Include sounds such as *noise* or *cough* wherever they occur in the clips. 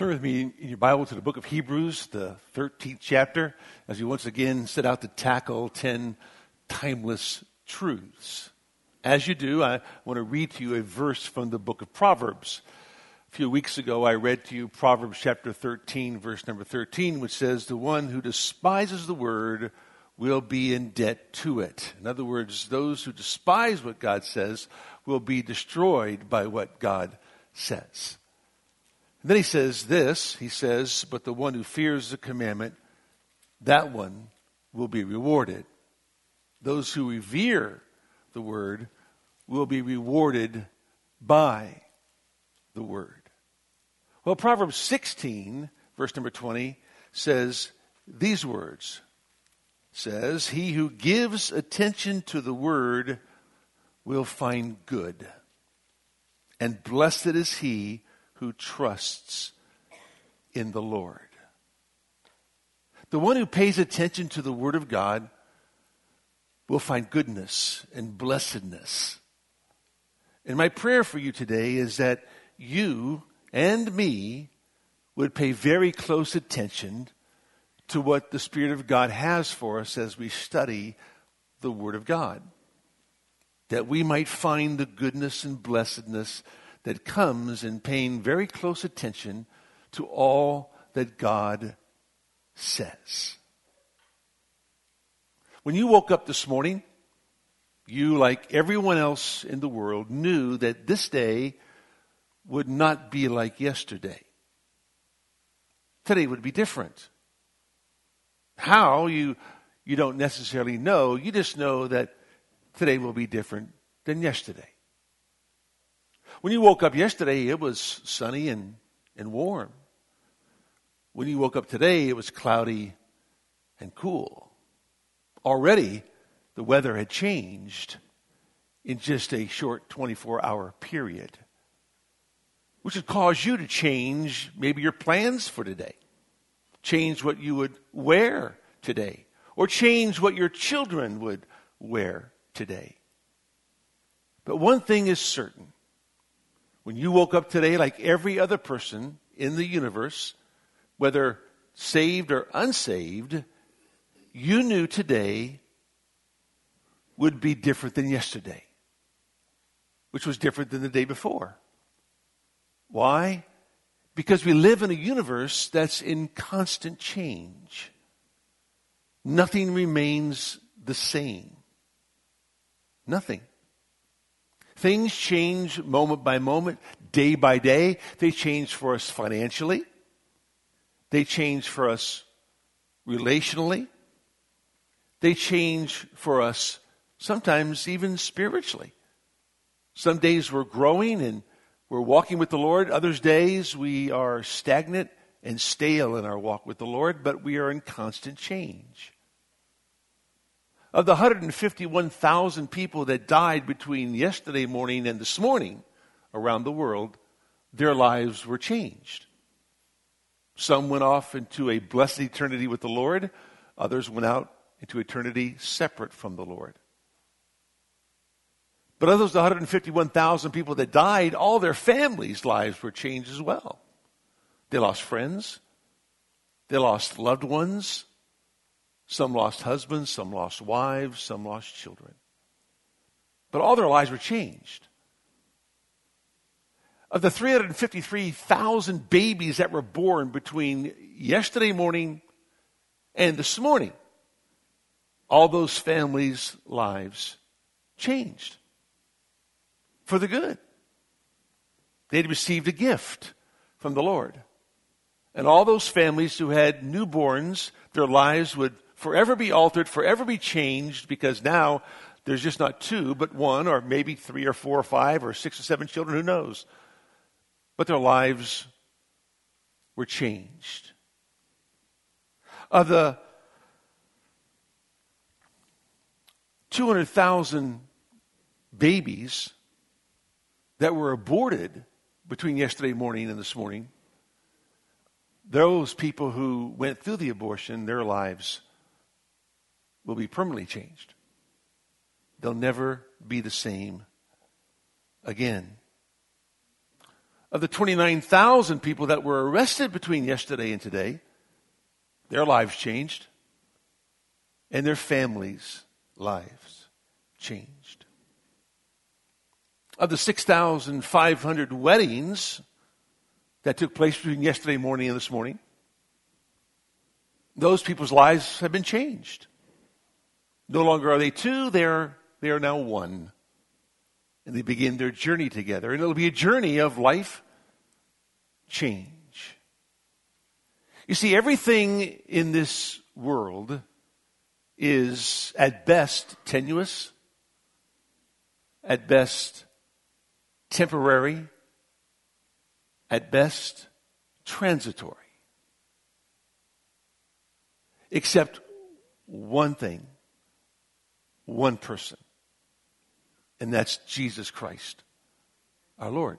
Turn with me in your Bible to the book of Hebrews, the 13th chapter, as we once again set out to tackle 10 timeless truths. As you do, I want to read to you a verse from the book of Proverbs. A few weeks ago, I read to you Proverbs chapter 13, verse number 13, which says, The one who despises the word will be in debt to it. In other words, those who despise what God says will be destroyed by what God says. And then he says this he says, But the one who fears the commandment, that one will be rewarded. Those who revere the word will be rewarded by the word. Well, Proverbs 16, verse number 20, says these words says, He who gives attention to the word will find good. And blessed is he who trusts in the Lord. The one who pays attention to the word of God will find goodness and blessedness. And my prayer for you today is that you and me would pay very close attention to what the Spirit of God has for us as we study the Word of God. That we might find the goodness and blessedness that comes in paying very close attention to all that God says. When you woke up this morning, you, like everyone else in the world, knew that this day would not be like yesterday. Today would be different. How, you, you don't necessarily know. You just know that today will be different than yesterday. When you woke up yesterday, it was sunny and, and warm. When you woke up today, it was cloudy and cool. Already, the weather had changed in just a short 24 hour period, which would cause you to change maybe your plans for today change what you would wear today, or change what your children would wear today. But one thing is certain. When you woke up today, like every other person in the universe, whether saved or unsaved, you knew today would be different than yesterday, which was different than the day before. Why? Because we live in a universe that's in constant change. Nothing remains the same. Nothing. Things change moment by moment, day by day. They change for us financially. They change for us relationally. They change for us sometimes even spiritually. Some days we're growing and we're walking with the Lord. Others days we are stagnant and stale in our walk with the Lord, but we are in constant change. Of the 151,000 people that died between yesterday morning and this morning around the world, their lives were changed. Some went off into a blessed eternity with the Lord, others went out into eternity separate from the Lord. But of those 151,000 people that died, all their families' lives were changed as well. They lost friends. They lost loved ones. Some lost husbands, some lost wives, some lost children. But all their lives were changed. Of the 353,000 babies that were born between yesterday morning and this morning, all those families' lives changed for the good. They had received a gift from the Lord. And all those families who had newborns, their lives would forever be altered, forever be changed, because now there's just not two, but one, or maybe three or four or five or six or seven children, who knows? But their lives were changed. Of the 200,000 babies that were aborted between yesterday morning and this morning, those people who went through the abortion, their lives will be permanently changed. They'll never be the same again. of the 29,000 people that were arrested between yesterday and today, their lives changed and their families' lives changed. Of the 6,500 weddings that took place between yesterday morning and this morning, those people's lives have been changed. No longer are they two, they are, they are now one. And they begin their journey together. And it'll be a journey of life change. You see, everything in this world is at best tenuous, at best temporary, at best transitory. Except one thing, one person, and that's Jesus Christ, our Lord.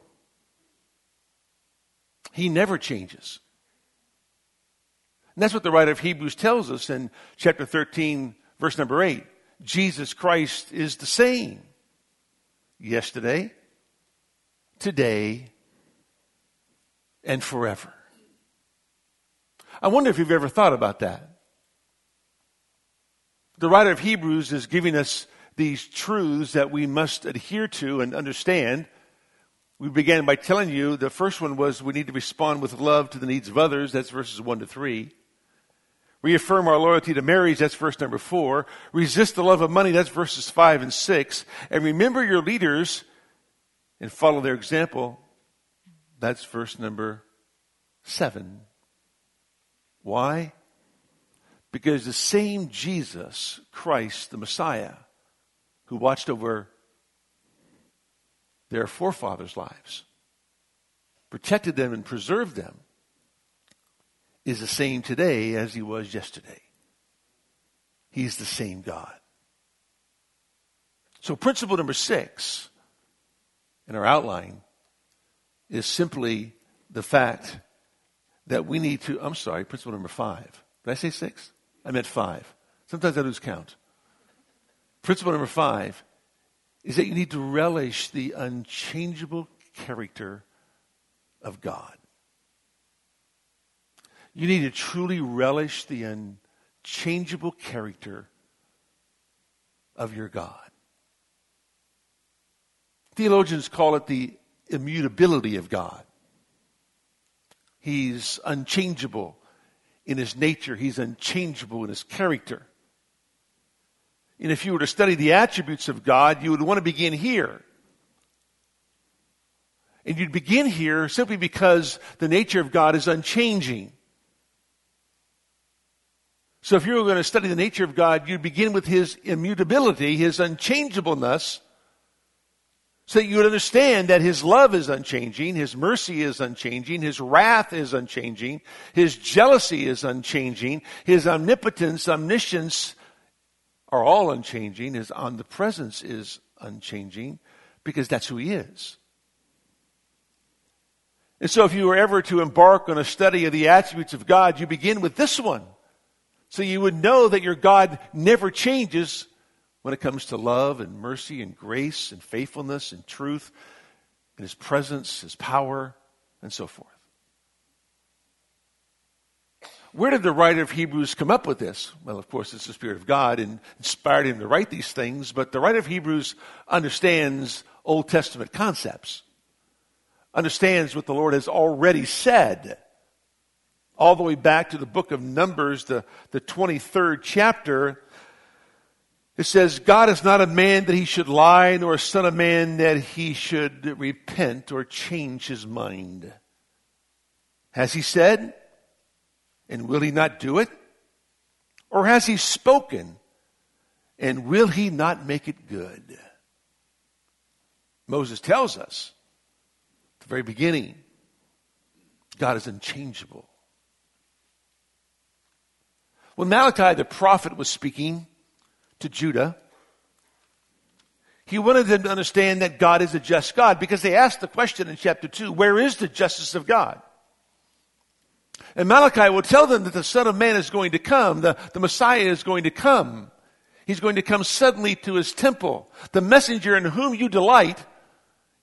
He never changes. And that's what the writer of Hebrews tells us in chapter 13, verse number 8. Jesus Christ is the same yesterday, today, and forever. I wonder if you've ever thought about that. The writer of Hebrews is giving us these truths that we must adhere to and understand. We began by telling you the first one was we need to respond with love to the needs of others. That's verses 1 to 3. Reaffirm our loyalty to marriage. That's verse number 4. Resist the love of money. That's verses 5 and 6. And remember your leaders and follow their example. That's verse number 7. Why? Because the same Jesus Christ, the Messiah, who watched over their forefathers' lives, protected them and preserved them, is the same today as he was yesterday. He's the same God. So, principle number six in our outline is simply the fact that we need to, I'm sorry, principle number five. Did I say six? I meant five. Sometimes I lose count. Principle number five is that you need to relish the unchangeable character of God. You need to truly relish the unchangeable character of your God. Theologians call it the immutability of God. He's unchangeable in his nature, he's unchangeable in his character. And if you were to study the attributes of God, you would want to begin here. And you'd begin here simply because the nature of God is unchanging. So if you were going to study the nature of God, you'd begin with his immutability, his unchangeableness, so that you would understand that his love is unchanging, his mercy is unchanging, his wrath is unchanging, his jealousy is unchanging, his omnipotence, omniscience are all unchanging, his omnipresence is unchanging, because that's who he is. And so if you were ever to embark on a study of the attributes of God, you begin with this one. So you would know that your God never changes when it comes to love and mercy and grace and faithfulness and truth and His presence, His power, and so forth. Where did the writer of Hebrews come up with this? Well, of course, it's the Spirit of God and inspired him to write these things, but the writer of Hebrews understands Old Testament concepts, understands what the Lord has already said all the way back to the book of Numbers, the, the 23rd chapter, it says, God is not a man that he should lie, nor a son of man that he should repent or change his mind. Has he said, and will he not do it? Or has he spoken, and will he not make it good? Moses tells us at the very beginning, God is unchangeable. When Malachi the prophet was speaking to Judah, he wanted them to understand that God is a just God because they asked the question in chapter 2 where is the justice of God? And Malachi will tell them that the Son of Man is going to come, the, the Messiah is going to come. He's going to come suddenly to his temple. The messenger in whom you delight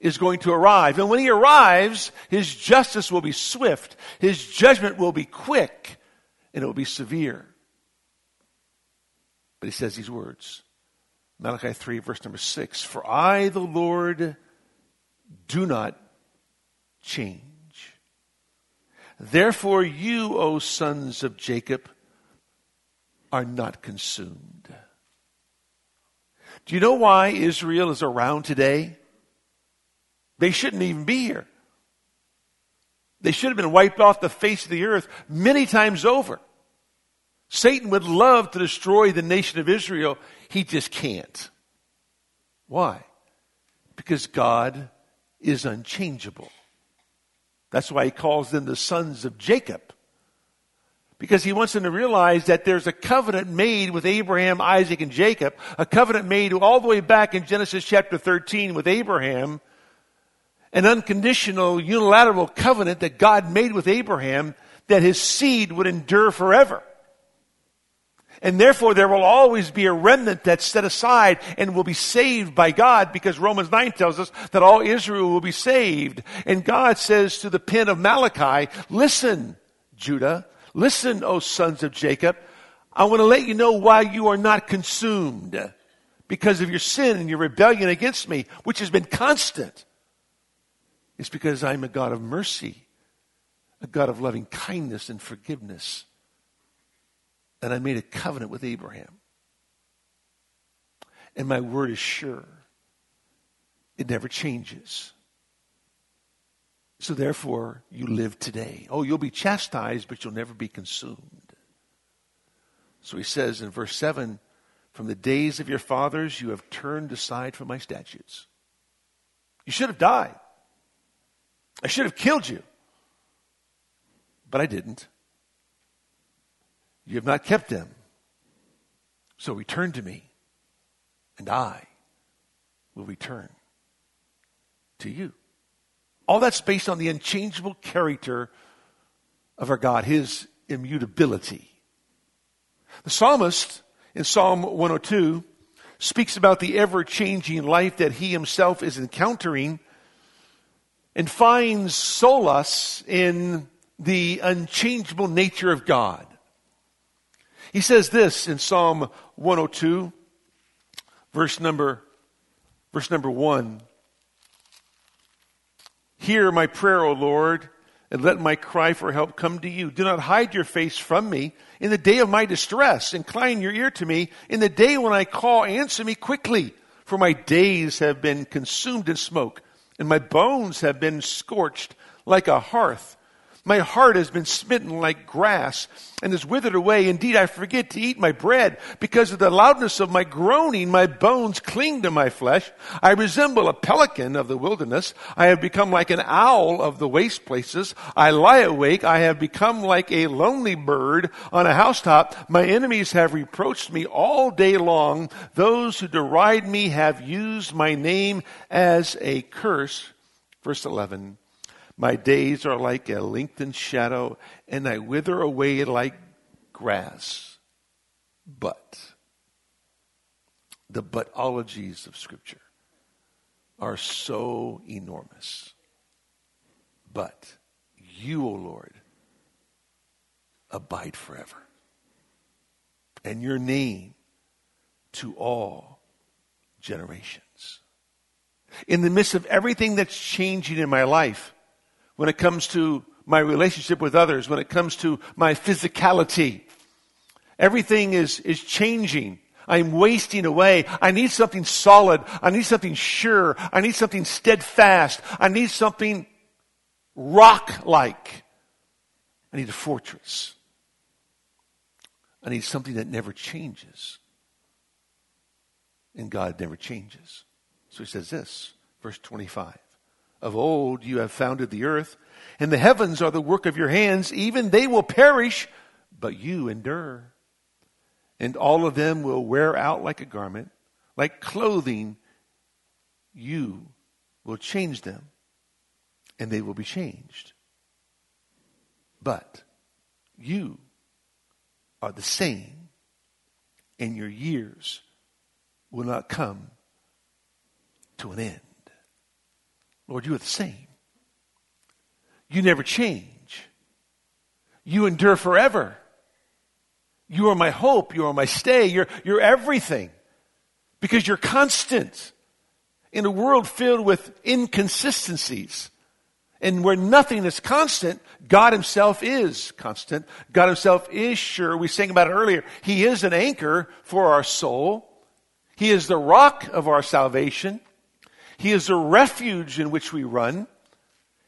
is going to arrive. And when he arrives, his justice will be swift, his judgment will be quick, and it will be severe. But he says these words Malachi 3, verse number 6 For I, the Lord, do not change. Therefore, you, O sons of Jacob, are not consumed. Do you know why Israel is around today? They shouldn't even be here. They should have been wiped off the face of the earth many times over. Satan would love to destroy the nation of Israel. He just can't. Why? Because God is unchangeable. That's why he calls them the sons of Jacob. Because he wants them to realize that there's a covenant made with Abraham, Isaac, and Jacob, a covenant made all the way back in Genesis chapter 13 with Abraham, an unconditional unilateral covenant that God made with Abraham that his seed would endure forever. And therefore there will always be a remnant that's set aside and will be saved by God because Romans 9 tells us that all Israel will be saved. And God says to the pen of Malachi, listen, Judah, listen, O sons of Jacob, I want to let you know why you are not consumed because of your sin and your rebellion against me, which has been constant. It's because I'm a God of mercy, a God of loving kindness and forgiveness and I made a covenant with Abraham. And my word is sure. It never changes. So therefore, you live today. Oh, you'll be chastised, but you'll never be consumed. So he says in verse 7 From the days of your fathers, you have turned aside from my statutes. You should have died. I should have killed you. But I didn't. You have not kept them. So return to me, and I will return to you. All that's based on the unchangeable character of our God, his immutability. The psalmist in Psalm 102 speaks about the ever changing life that he himself is encountering and finds solace in the unchangeable nature of God. He says this in Psalm 102, verse number, verse number one. Hear my prayer, O Lord, and let my cry for help come to you. Do not hide your face from me in the day of my distress. Incline your ear to me in the day when I call. Answer me quickly, for my days have been consumed in smoke, and my bones have been scorched like a hearth. My heart has been smitten like grass and is withered away. Indeed, I forget to eat my bread because of the loudness of my groaning. My bones cling to my flesh. I resemble a pelican of the wilderness. I have become like an owl of the waste places. I lie awake. I have become like a lonely bird on a housetop. My enemies have reproached me all day long. Those who deride me have used my name as a curse. Verse 11. My days are like a lengthened shadow, and I wither away like grass. But the butologies of Scripture are so enormous. But you, O Lord, abide forever. And your name to all generations. In the midst of everything that's changing in my life, when it comes to my relationship with others, when it comes to my physicality. Everything is, is changing. I'm wasting away. I need something solid. I need something sure. I need something steadfast. I need something rock like. I need a fortress. I need something that never changes. And God never changes. So he says this, verse 25. Of old you have founded the earth, and the heavens are the work of your hands. Even they will perish, but you endure. And all of them will wear out like a garment, like clothing. You will change them, and they will be changed. But you are the same, and your years will not come to an end. Lord, you are the same. You never change. You endure forever. You are my hope. You are my stay. You're, you're everything because you're constant in a world filled with inconsistencies. And where nothing is constant, God Himself is constant. God Himself is sure. We sang about it earlier. He is an anchor for our soul. He is the rock of our salvation. He is the refuge in which we run.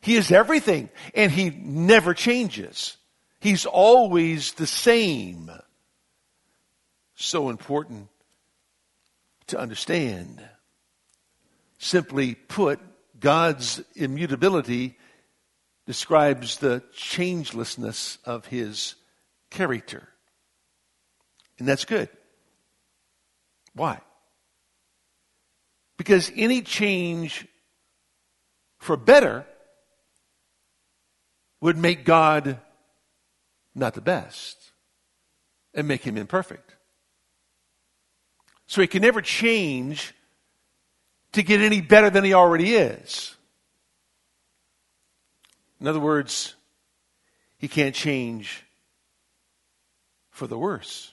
He is everything. And He never changes. He's always the same. So important to understand. Simply put, God's immutability describes the changelessness of his character. And that's good. Why? Because any change for better would make God not the best and make him imperfect. So he can never change to get any better than he already is. In other words, he can't change for the worse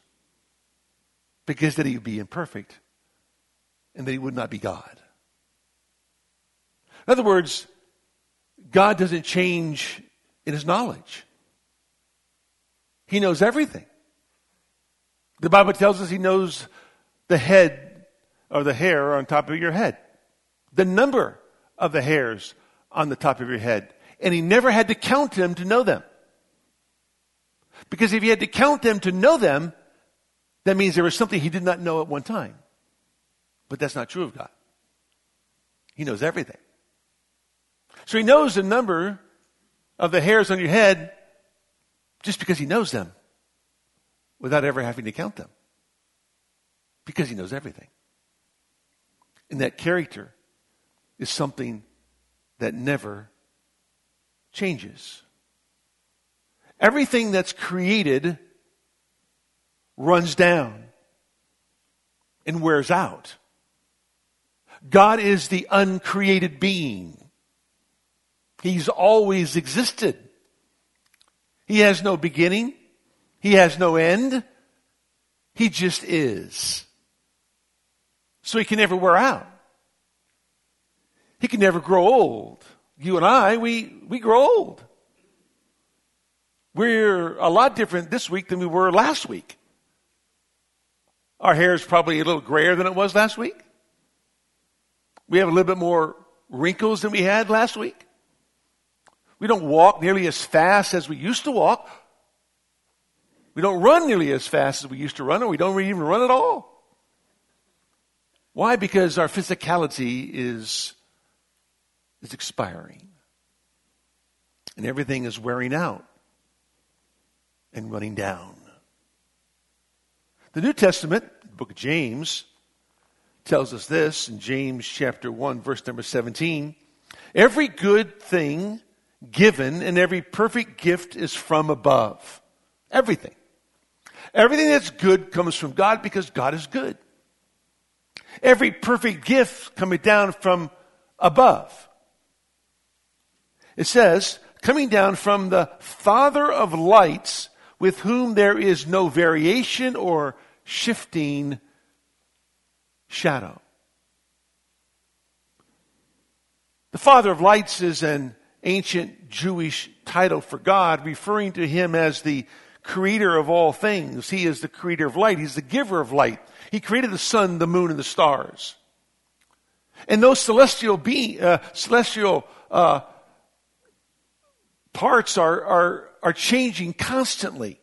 because then he would be imperfect and that he would not be God. In other words, God doesn't change in his knowledge. He knows everything. The Bible tells us he knows the head or the hair on top of your head the number of the hairs on the top of your head. And he never had to count them to know them. Because if he had to count them to know them, that means there was something he did not know at one time. But that's not true of God. He knows everything. So he knows the number of the hairs on your head just because he knows them without ever having to count them. Because he knows everything. And that character is something that never changes. Everything that's created runs down and wears out. God is the uncreated being. He's always existed. He has no beginning. He has no end. He just is. So he can never wear out. He can never grow old. You and I, we, we grow old. We're a lot different this week than we were last week. Our hair is probably a little grayer than it was last week. We have a little bit more wrinkles than we had last week. We don't walk nearly as fast as we used to walk. We don't run nearly as fast as we used to run, or we don't even run at all. Why? Because our physicality is is expiring. And everything is wearing out and running down. The New Testament, the book of James, tells us this in James chapter 1, verse number 17. Every good thing given and every perfect gift is from above. Everything. Everything that's good comes from God because God is good. Every perfect gift coming down from above. It says, coming down from the Father of lights, with whom there is no variation or shifting shadow. The Father of lights is an ancient Jewish title for God, referring to him as the creator of all things. He is the creator of light. He's the giver of light. He created the sun, the moon, and the stars. And those celestial being, uh, celestial uh, parts are, are, are changing constantly.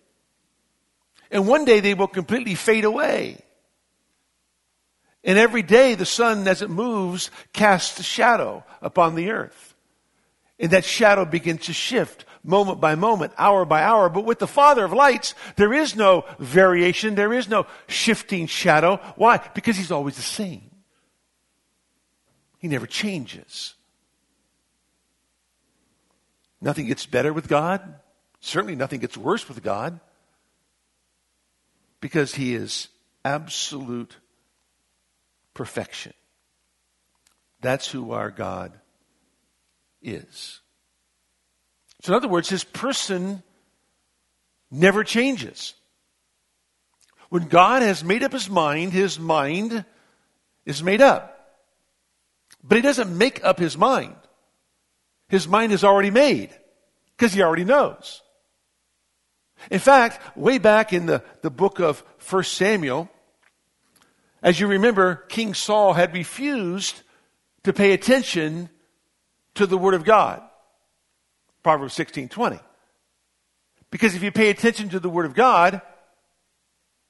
And one day they will completely fade away. And every day the sun, as it moves, casts a shadow upon the earth. And that shadow begins to shift moment by moment, hour by hour. But with the Father of lights, there is no variation. There is no shifting shadow. Why? Because He's always the same. He never changes. Nothing gets better with God. Certainly nothing gets worse with God. Because He is absolute perfection. That's who our God is. So, in other words, his person never changes. When God has made up his mind, his mind is made up. But he doesn't make up his mind. His mind is already made because he already knows. In fact, way back in the, the book of 1 Samuel, as you remember, King Saul had refused to pay attention to the Word of God. Proverbs 16 20. Because if you pay attention to the Word of God,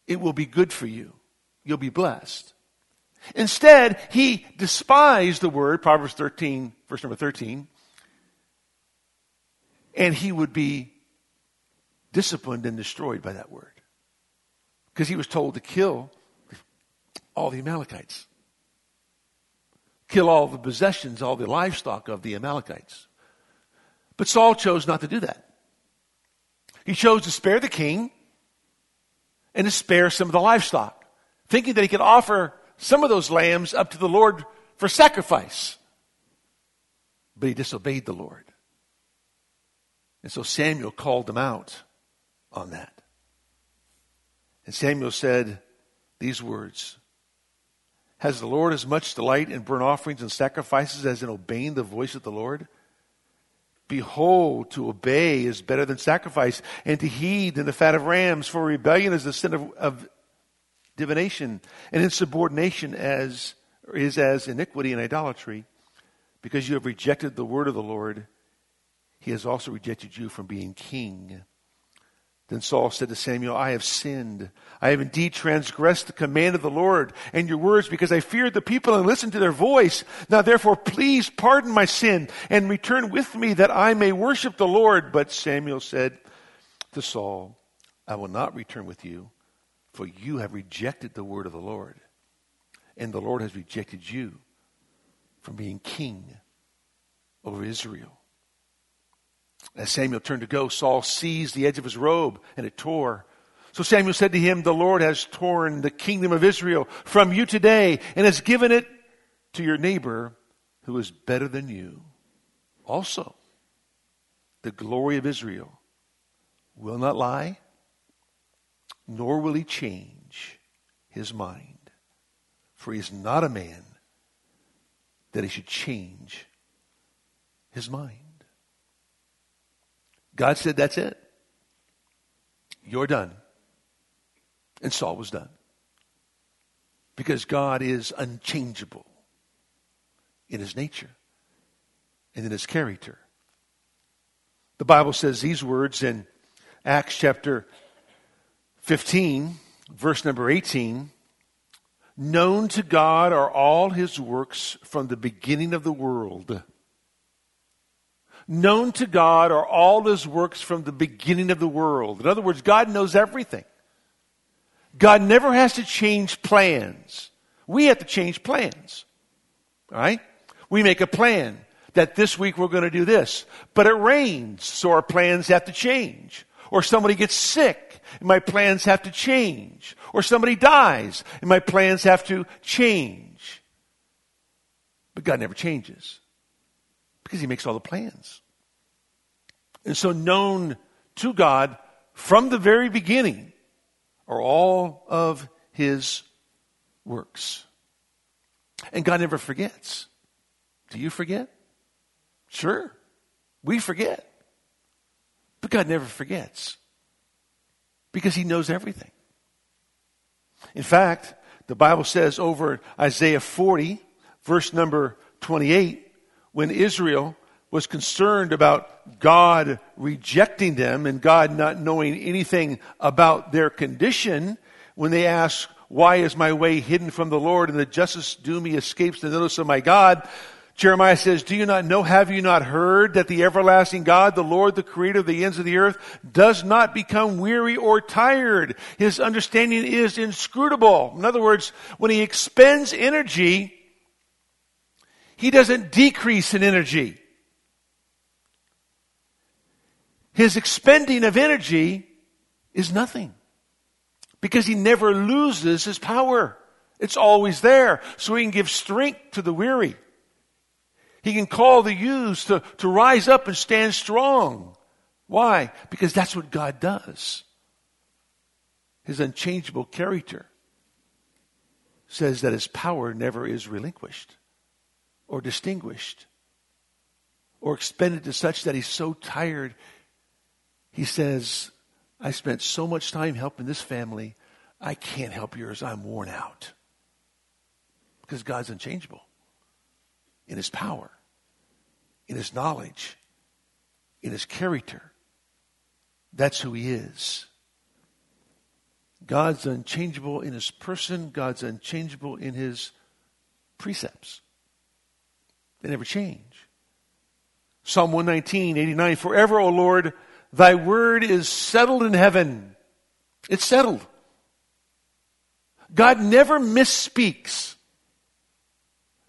it will be good for you. You'll be blessed. Instead, he despised the Word, Proverbs 13, verse number 13, and he would be disciplined and destroyed by that Word. Because he was told to kill all the Amalekites kill all the possessions, all the livestock of the Amalekites. But Saul chose not to do that. He chose to spare the king and to spare some of the livestock, thinking that he could offer some of those lambs up to the Lord for sacrifice. But he disobeyed the Lord. And so Samuel called him out on that. And Samuel said these words has the Lord as much delight in burnt offerings and sacrifices as in obeying the voice of the Lord? Behold, to obey is better than sacrifice, and to heed than the fat of rams, for rebellion is the sin of, of divination, and insubordination as, is as iniquity and idolatry. Because you have rejected the word of the Lord, he has also rejected you from being king. Then Saul said to Samuel, I have sinned. I have indeed transgressed the command of the Lord and your words because I feared the people and listened to their voice. Now therefore please pardon my sin and return with me that I may worship the Lord. But Samuel said to Saul, I will not return with you for you have rejected the word of the Lord and the Lord has rejected you from being king over Israel. As Samuel turned to go, Saul seized the edge of his robe and it tore. So Samuel said to him, The Lord has torn the kingdom of Israel from you today and has given it to your neighbor who is better than you. Also, the glory of Israel will not lie, nor will he change his mind. For he is not a man that he should change his mind. God said, That's it. You're done. And Saul was done. Because God is unchangeable in his nature and in his character. The Bible says these words in Acts chapter 15, verse number 18 Known to God are all his works from the beginning of the world known to God are all his works from the beginning of the world. In other words, God knows everything. God never has to change plans. We have to change plans. All right? We make a plan that this week we're going to do this, but it rains, so our plans have to change. Or somebody gets sick, and my plans have to change. Or somebody dies, and my plans have to change. But God never changes. Because he makes all the plans. And so known to God from the very beginning are all of his works. And God never forgets. Do you forget? Sure. We forget. But God never forgets. Because he knows everything. In fact, the Bible says over Isaiah 40, verse number 28, when Israel was concerned about God rejecting them and God not knowing anything about their condition, when they asked, why is my way hidden from the Lord and the justice due me escapes the notice of my God? Jeremiah says, do you not know, have you not heard that the everlasting God, the Lord, the creator of the ends of the earth, does not become weary or tired? His understanding is inscrutable. In other words, when he expends energy, he doesn't decrease in energy. His expending of energy is nothing because he never loses his power. It's always there so he can give strength to the weary. He can call the youths to, to rise up and stand strong. Why? Because that's what God does. His unchangeable character says that his power never is relinquished or distinguished or expended to such that he's so tired. He says, I spent so much time helping this family, I can't help yours. I'm worn out. Because God's unchangeable in his power, in his knowledge, in his character. That's who he is. God's unchangeable in his person, God's unchangeable in his precepts. They never change. Psalm 119, 89, Forever, O Lord, thy word is settled in heaven. It's settled. God never misspeaks.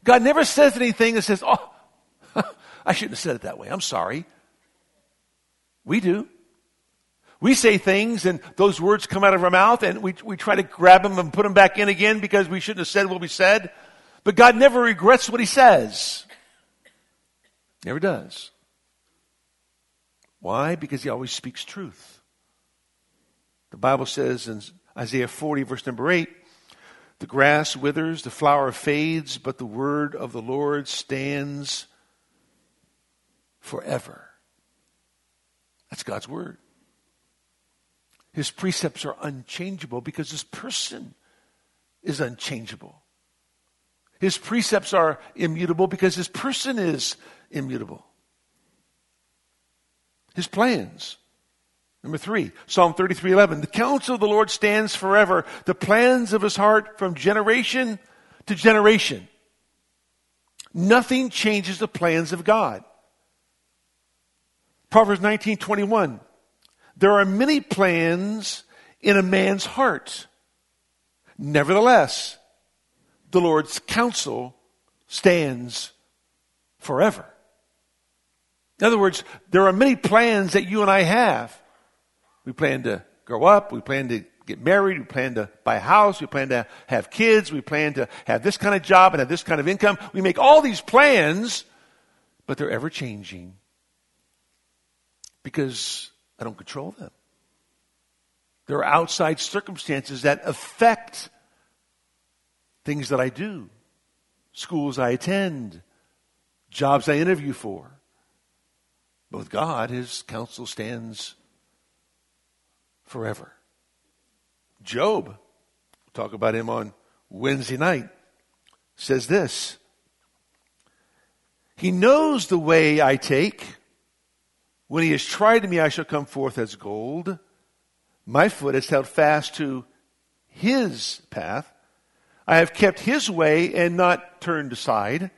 God never says anything that says, oh, *laughs* I shouldn't have said it that way. I'm sorry. We do. We say things and those words come out of our mouth and we, we try to grab them and put them back in again because we shouldn't have said what we said. But God never regrets what he says. Never does. Why? Because he always speaks truth. The Bible says in Isaiah 40 verse number 8, the grass withers, the flower fades, but the word of the Lord stands forever. That's God's word. His precepts are unchangeable because his person is unchangeable. His precepts are immutable because his person is immutable. His plans. Number three, Psalm 33 11. The counsel of the Lord stands forever, the plans of his heart from generation to generation. Nothing changes the plans of God. Proverbs 19 21. There are many plans in a man's heart. Nevertheless, the Lord's counsel stands forever. In other words, there are many plans that you and I have. We plan to grow up, we plan to get married, we plan to buy a house, we plan to have kids, we plan to have this kind of job and have this kind of income. We make all these plans, but they're ever changing because I don't control them. There are outside circumstances that affect things that I do, schools I attend, jobs I interview for. But with God, His counsel stands forever. Job, we'll talk about him on Wednesday night, says this He knows the way I take. When he has tried me, I shall come forth as gold. My foot has held fast to his path. I have kept his way and not turned aside.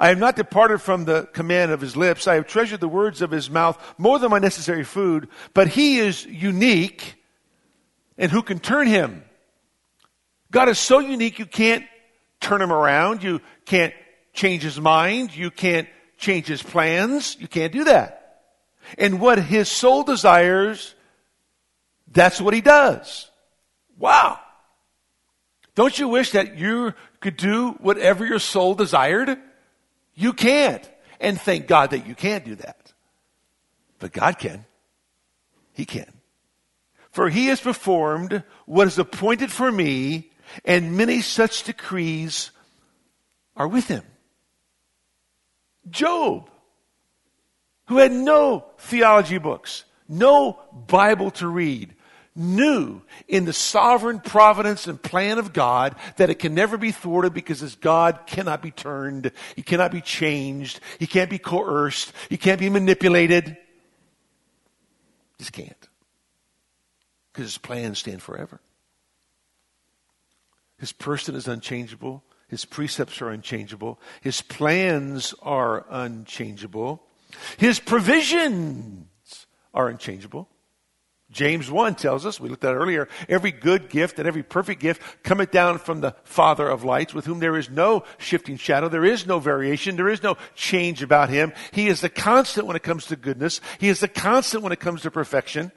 I have not departed from the command of his lips. I have treasured the words of his mouth more than my necessary food. But he is unique, and who can turn him? God is so unique you can't turn him around. You can't change his mind. You can't change his plans. You can't do that. And what his soul desires, that's what he does. Wow. Don't you wish that you could do whatever your soul desired? You can't. And thank God that you can't do that. But God can. He can. For he has performed what is appointed for me, and many such decrees are with him. Job who had no theology books, no Bible to read, knew in the sovereign providence and plan of God that it can never be thwarted because his God cannot be turned. He cannot be changed. He can't be coerced. He can't be manipulated. Just can't. Because his plans stand forever. His person is unchangeable. His precepts are unchangeable. His plans are unchangeable. His provisions are unchangeable. James 1 tells us, we looked at earlier, every good gift and every perfect gift cometh down from the Father of lights, with whom there is no shifting shadow, there is no variation, there is no change about him. He is the constant when it comes to goodness. He is the constant when it comes to perfection.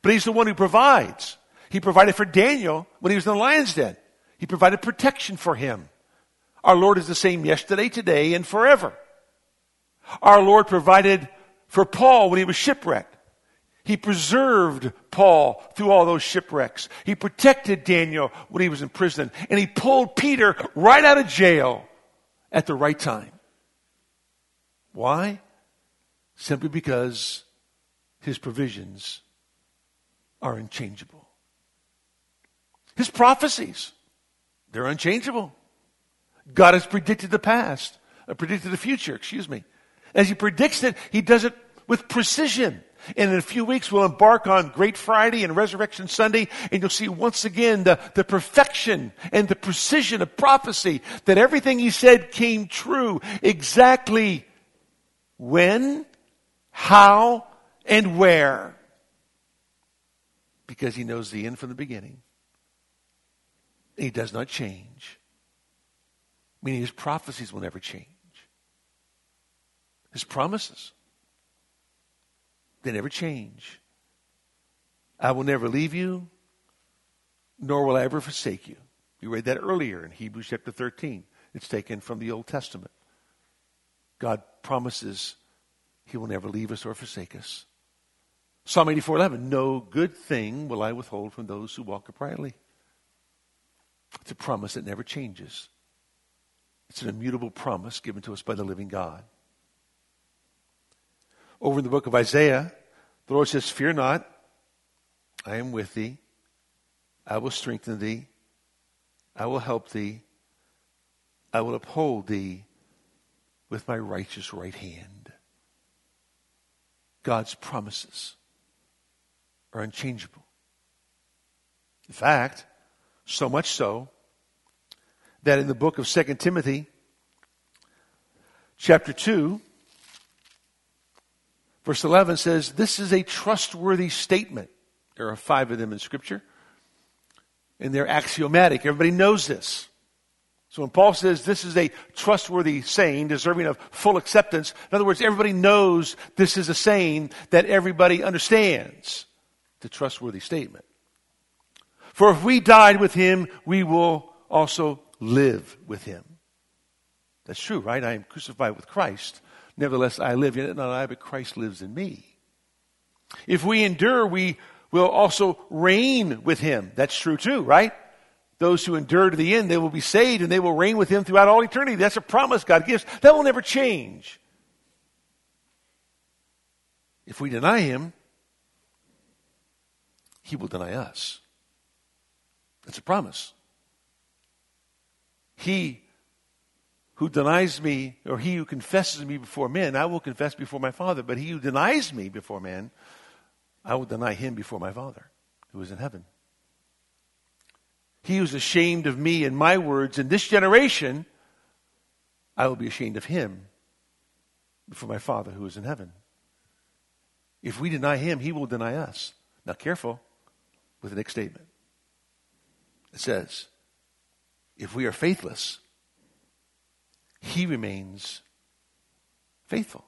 But he's the one who provides. He provided for Daniel when he was in the lion's den. He provided protection for him. Our Lord is the same yesterday, today, and forever. Our Lord provided for Paul when he was shipwrecked. He preserved Paul through all those shipwrecks. He protected Daniel when he was in prison. And he pulled Peter right out of jail at the right time. Why? Simply because his provisions are unchangeable. His prophecies, they're unchangeable. God has predicted the past, uh, predicted the future, excuse me. As he predicts it, he does it with precision. And in a few weeks, we'll embark on Great Friday and Resurrection Sunday, and you'll see once again the, the perfection and the precision of prophecy that everything he said came true exactly when, how, and where. Because he knows the end from the beginning. He does not change. Meaning his prophecies will never change. His promises they never change. I will never leave you, nor will I ever forsake you. You read that earlier in Hebrews chapter 13. It's taken from the Old Testament. God promises he will never leave us or forsake us. Psalm 84:11, no good thing will I withhold from those who walk uprightly. It's a promise that never changes. It's an immutable promise given to us by the living God. Over in the book of Isaiah, the Lord says, Fear not, I am with thee. I will strengthen thee. I will help thee. I will uphold thee with my righteous right hand. God's promises are unchangeable. In fact, so much so that in the book of 2 Timothy, chapter 2, Verse 11 says, This is a trustworthy statement. There are five of them in Scripture, and they're axiomatic. Everybody knows this. So when Paul says this is a trustworthy saying, deserving of full acceptance, in other words, everybody knows this is a saying that everybody understands. It's a trustworthy statement. For if we died with him, we will also live with him. That's true, right? I am crucified with Christ. Nevertheless, I live, yet not I, but Christ lives in me. If we endure, we will also reign with him. That's true too, right? Those who endure to the end, they will be saved and they will reign with him throughout all eternity. That's a promise God gives. That will never change. If we deny him, he will deny us. That's a promise. He who denies me, or he who confesses me before men, I will confess before my Father. But he who denies me before men, I will deny him before my Father, who is in heaven. He who's ashamed of me and my words in this generation, I will be ashamed of him before my Father who is in heaven. If we deny him, he will deny us. Now, careful with the next statement. It says, if we are faithless, he remains faithful.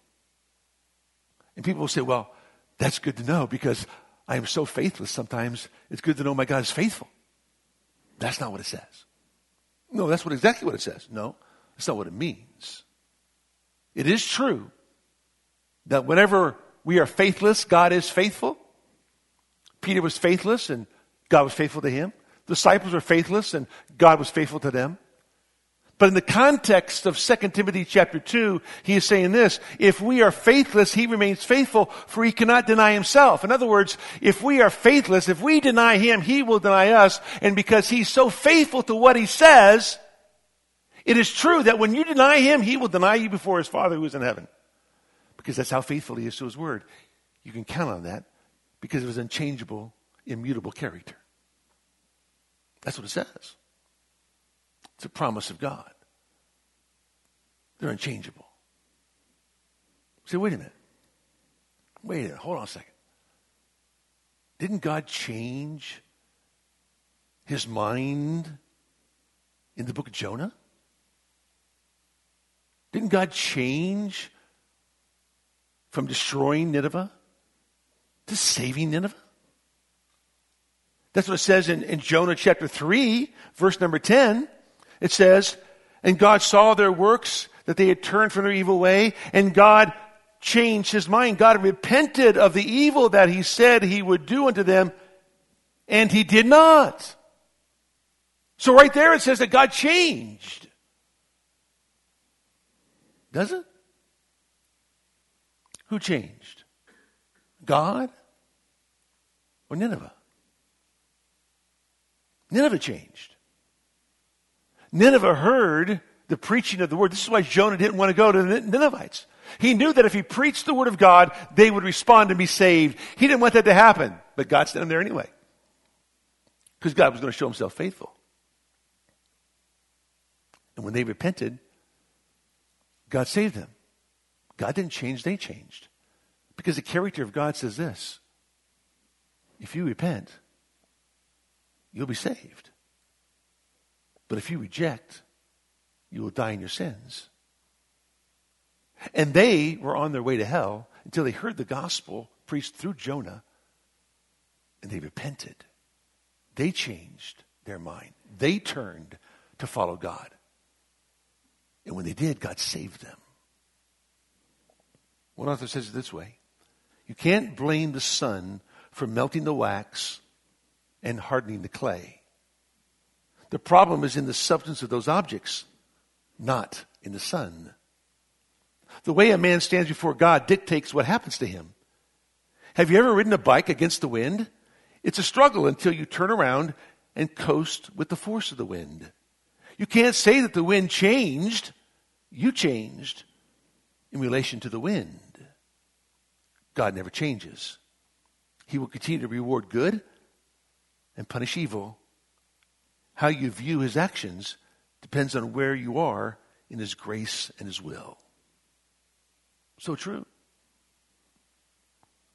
And people will say, well, that's good to know because I am so faithless sometimes. It's good to know my God is faithful. That's not what it says. No, that's what exactly what it says. No, that's not what it means. It is true that whenever we are faithless, God is faithful. Peter was faithless and God was faithful to him. Disciples were faithless and God was faithful to them. But in the context of 2 Timothy chapter 2, he is saying this, if we are faithless, he remains faithful, for he cannot deny himself. In other words, if we are faithless, if we deny him, he will deny us. And because he's so faithful to what he says, it is true that when you deny him, he will deny you before his Father who is in heaven. Because that's how faithful he is to his word. You can count on that because of his unchangeable, immutable character. That's what it says. It's a promise of God. They're unchangeable. Say, wait a minute. Wait a minute. Hold on a second. Didn't God change his mind in the book of Jonah? Didn't God change from destroying Nineveh to saving Nineveh? That's what it says in, in Jonah chapter 3, verse number 10. It says, And God saw their works, that they had turned from their evil way, and God changed his mind. God repented of the evil that he said he would do unto them, and he did not. So right there it says that God changed. Does it? Who changed? God or Nineveh? Nineveh changed. Nineveh heard the preaching of the word. This is why Jonah didn't want to go to the Ninevites. He knew that if he preached the word of God, they would respond and be saved. He didn't want that to happen, but God sent him there anyway. Because God was going to show himself faithful. And when they repented, God saved them. God didn't change, they changed. Because the character of God says this if you repent, you'll be saved. But if you reject, you will die in your sins. And they were on their way to hell until they heard the gospel preached through Jonah and they repented. They changed their mind. They turned to follow God. And when they did, God saved them. One author says it this way You can't blame the sun for melting the wax and hardening the clay. The problem is in the substance of those objects, not in the sun. The way a man stands before God dictates what happens to him. Have you ever ridden a bike against the wind? It's a struggle until you turn around and coast with the force of the wind. You can't say that the wind changed. You changed in relation to the wind. God never changes. He will continue to reward good and punish evil. How you view his actions depends on where you are in his grace and his will. So true.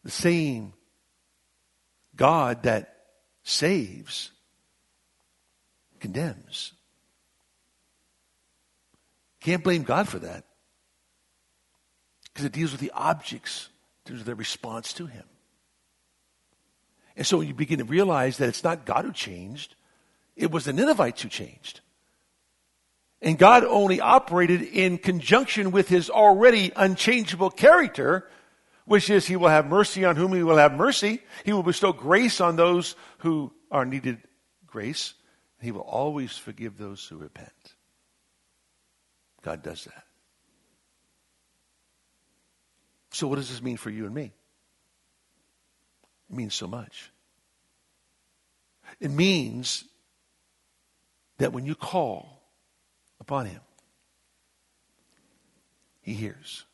The same God that saves condemns. Can't blame God for that. Because it deals with the objects, in terms of their response to Him. And so when you begin to realize that it's not God who changed, it was the Ninevites who changed. And God only operated in conjunction with his already unchangeable character, which is he will have mercy on whom he will have mercy. He will bestow grace on those who are needed grace. He will always forgive those who repent. God does that. So, what does this mean for you and me? It means so much. It means that when you call upon Him, He hears.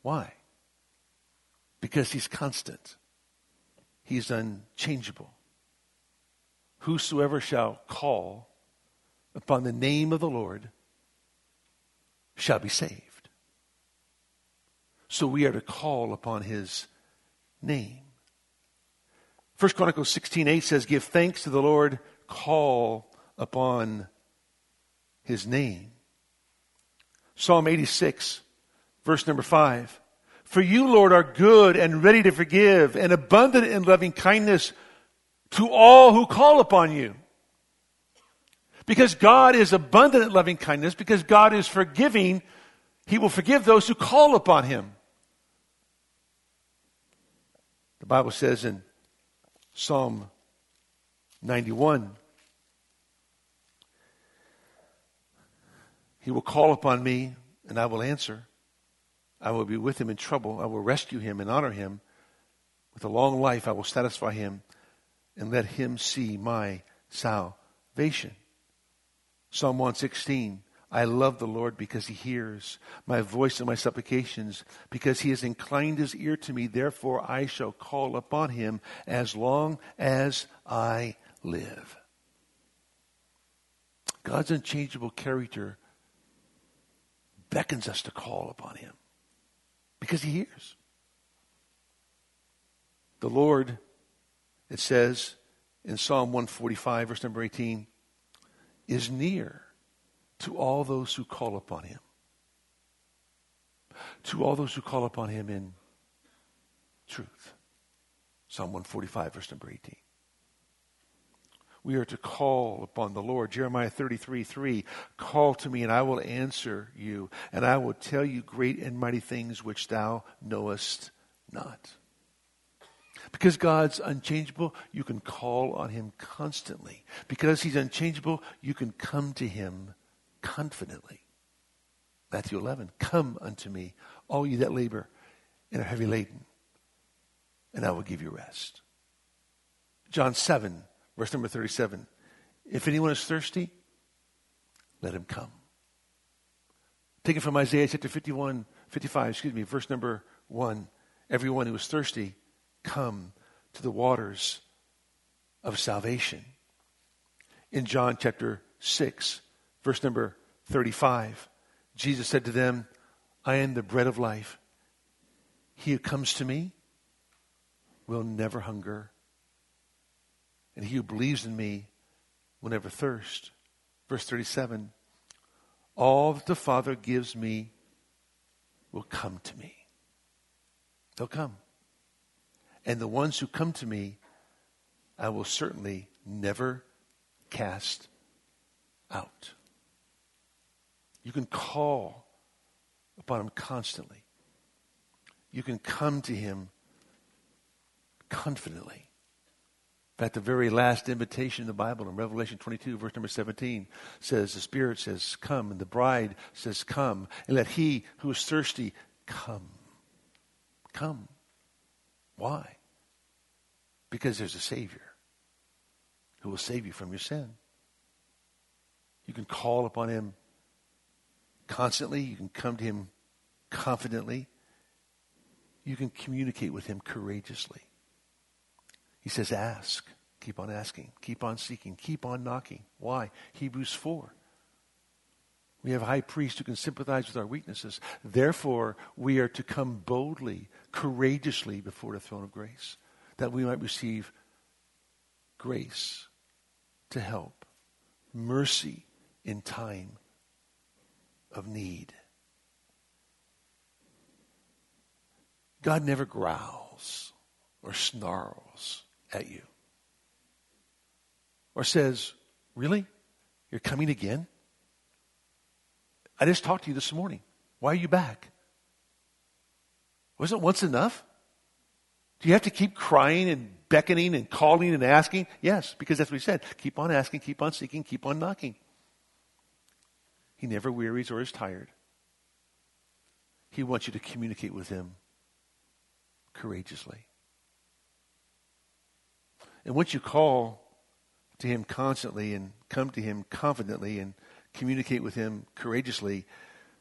Why? Because He's constant, He's unchangeable. Whosoever shall call upon the name of the Lord shall be saved. So we are to call upon his name. First Chronicles 16:8 says, "Give thanks to the Lord, call upon his name." Psalm 86, verse number 5. For you, Lord, are good and ready to forgive and abundant in loving kindness to all who call upon you. Because God is abundant in loving kindness, because God is forgiving, He will forgive those who call upon Him. The Bible says in Psalm 91 He will call upon me, and I will answer. I will be with him in trouble. I will rescue him and honor him. With a long life, I will satisfy him and let him see my salvation. Psalm 116. I love the Lord because he hears my voice and my supplications, because he has inclined his ear to me. Therefore, I shall call upon him as long as I live. God's unchangeable character beckons us to call upon him because he hears. The Lord, it says in Psalm 145, verse number 18, is near to all those who call upon him. To all those who call upon him in truth. Psalm 145, verse number 18. We are to call upon the Lord. Jeremiah 33 3 Call to me, and I will answer you, and I will tell you great and mighty things which thou knowest not. Because God's unchangeable, you can call on Him constantly. Because He's unchangeable, you can come to Him confidently. Matthew 11, Come unto me, all ye that labor and are heavy laden, and I will give you rest. John 7, verse number 37. If anyone is thirsty, let him come. Taken from Isaiah chapter 51, 55, excuse me, verse number 1. Everyone who is thirsty, come to the waters of salvation. In John chapter 6, verse number 35, Jesus said to them, I am the bread of life. He who comes to me will never hunger, and he who believes in me will never thirst. Verse 37 All that the Father gives me will come to me. They'll come. And the ones who come to me, I will certainly never cast out. You can call upon him constantly. You can come to him confidently. Fact, the very last invitation in the Bible in Revelation 22, verse number 17, says, The Spirit says, Come, and the bride says, Come, and let he who is thirsty come. Come. Why? Because there's a Savior who will save you from your sin. You can call upon Him constantly. You can come to Him confidently. You can communicate with Him courageously. He says, ask. Keep on asking. Keep on seeking. Keep on knocking. Why? Hebrews 4. We have a high priest who can sympathize with our weaknesses. Therefore, we are to come boldly, courageously before the throne of grace that we might receive grace to help, mercy in time of need. God never growls or snarls at you or says, Really? You're coming again? I just talked to you this morning. Why are you back? Wasn't once enough? Do you have to keep crying and beckoning and calling and asking? Yes, because that's what he said. Keep on asking, keep on seeking, keep on knocking. He never wearies or is tired. He wants you to communicate with him courageously. And once you call to him constantly and come to him confidently and communicate with him courageously,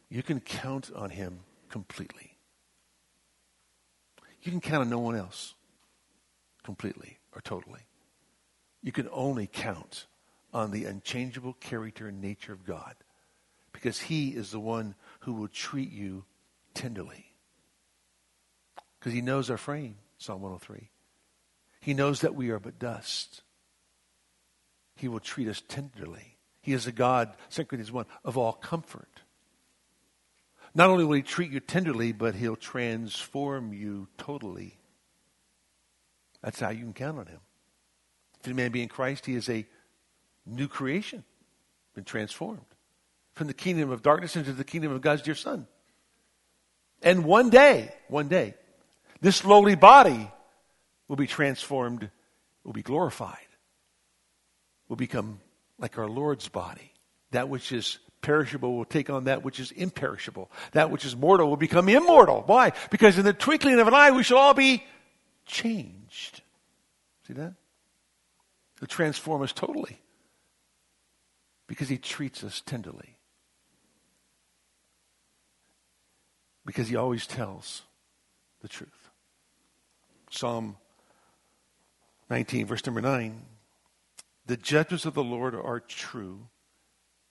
you can count on him completely. You can count on no one else completely or totally. You can only count on the unchangeable character and nature of God because He is the one who will treat you tenderly. Because He knows our frame, Psalm 103. He knows that we are but dust. He will treat us tenderly. He is a God, 2 Corinthians 1, of all comfort. Not only will he treat you tenderly, but he'll transform you totally. That's how you can count on him. If any man be in Christ, he is a new creation, been transformed from the kingdom of darkness into the kingdom of God's dear Son. And one day, one day, this lowly body will be transformed, will be glorified, will become like our Lord's body, that which is perishable will take on that which is imperishable. That which is mortal will become immortal. Why? Because in the twinkling of an eye, we shall all be changed. See that? He'll transform us totally because he treats us tenderly. Because he always tells the truth. Psalm 19, verse number 9. The judgments of the Lord are true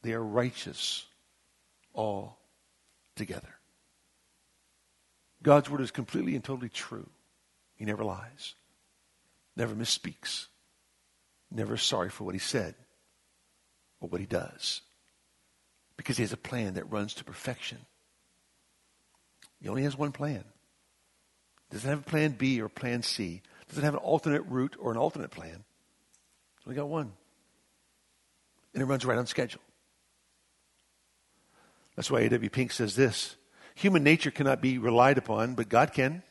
they are righteous all together. God's word is completely and totally true. He never lies, never misspeaks, never sorry for what he said or what he does. Because he has a plan that runs to perfection. He only has one plan. He Doesn't have a plan B or plan C. Doesn't have an alternate route or an alternate plan. Only got one. and it runs right on schedule. That's why A.W. Pink says this Human nature cannot be relied upon, but God can.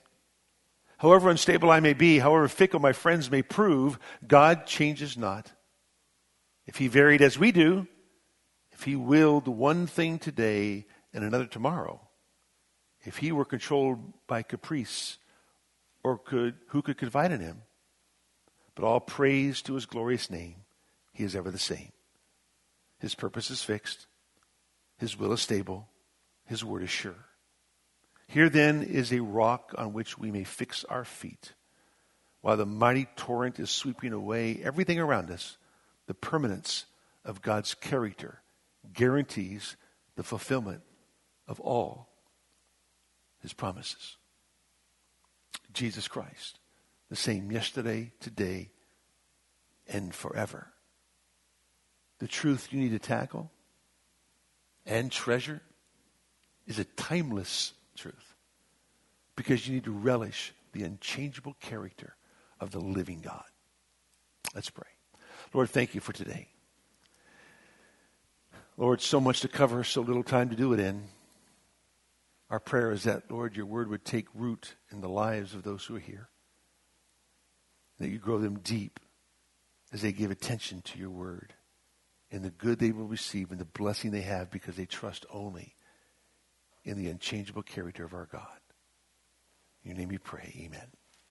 However unstable I may be, however fickle my friends may prove, God changes not. If He varied as we do, if He willed one thing today and another tomorrow, if He were controlled by caprice, or could, who could confide in Him? But all praise to His glorious name, He is ever the same. His purpose is fixed, His will is stable, His word is sure. Here then is a rock on which we may fix our feet. While the mighty torrent is sweeping away everything around us, the permanence of God's character guarantees the fulfillment of all his promises. Jesus Christ, the same yesterday, today, and forever. The truth you need to tackle and treasure is a timeless truth. Because you need to relish the unchangeable character of the living God. Let's pray. Lord, thank you for today. Lord, so much to cover, so little time to do it in. Our prayer is that, Lord, your word would take root in the lives of those who are here. That you grow them deep as they give attention to your word and the good they will receive and the blessing they have because they trust only in the unchangeable character of our God. In your name we pray. Amen.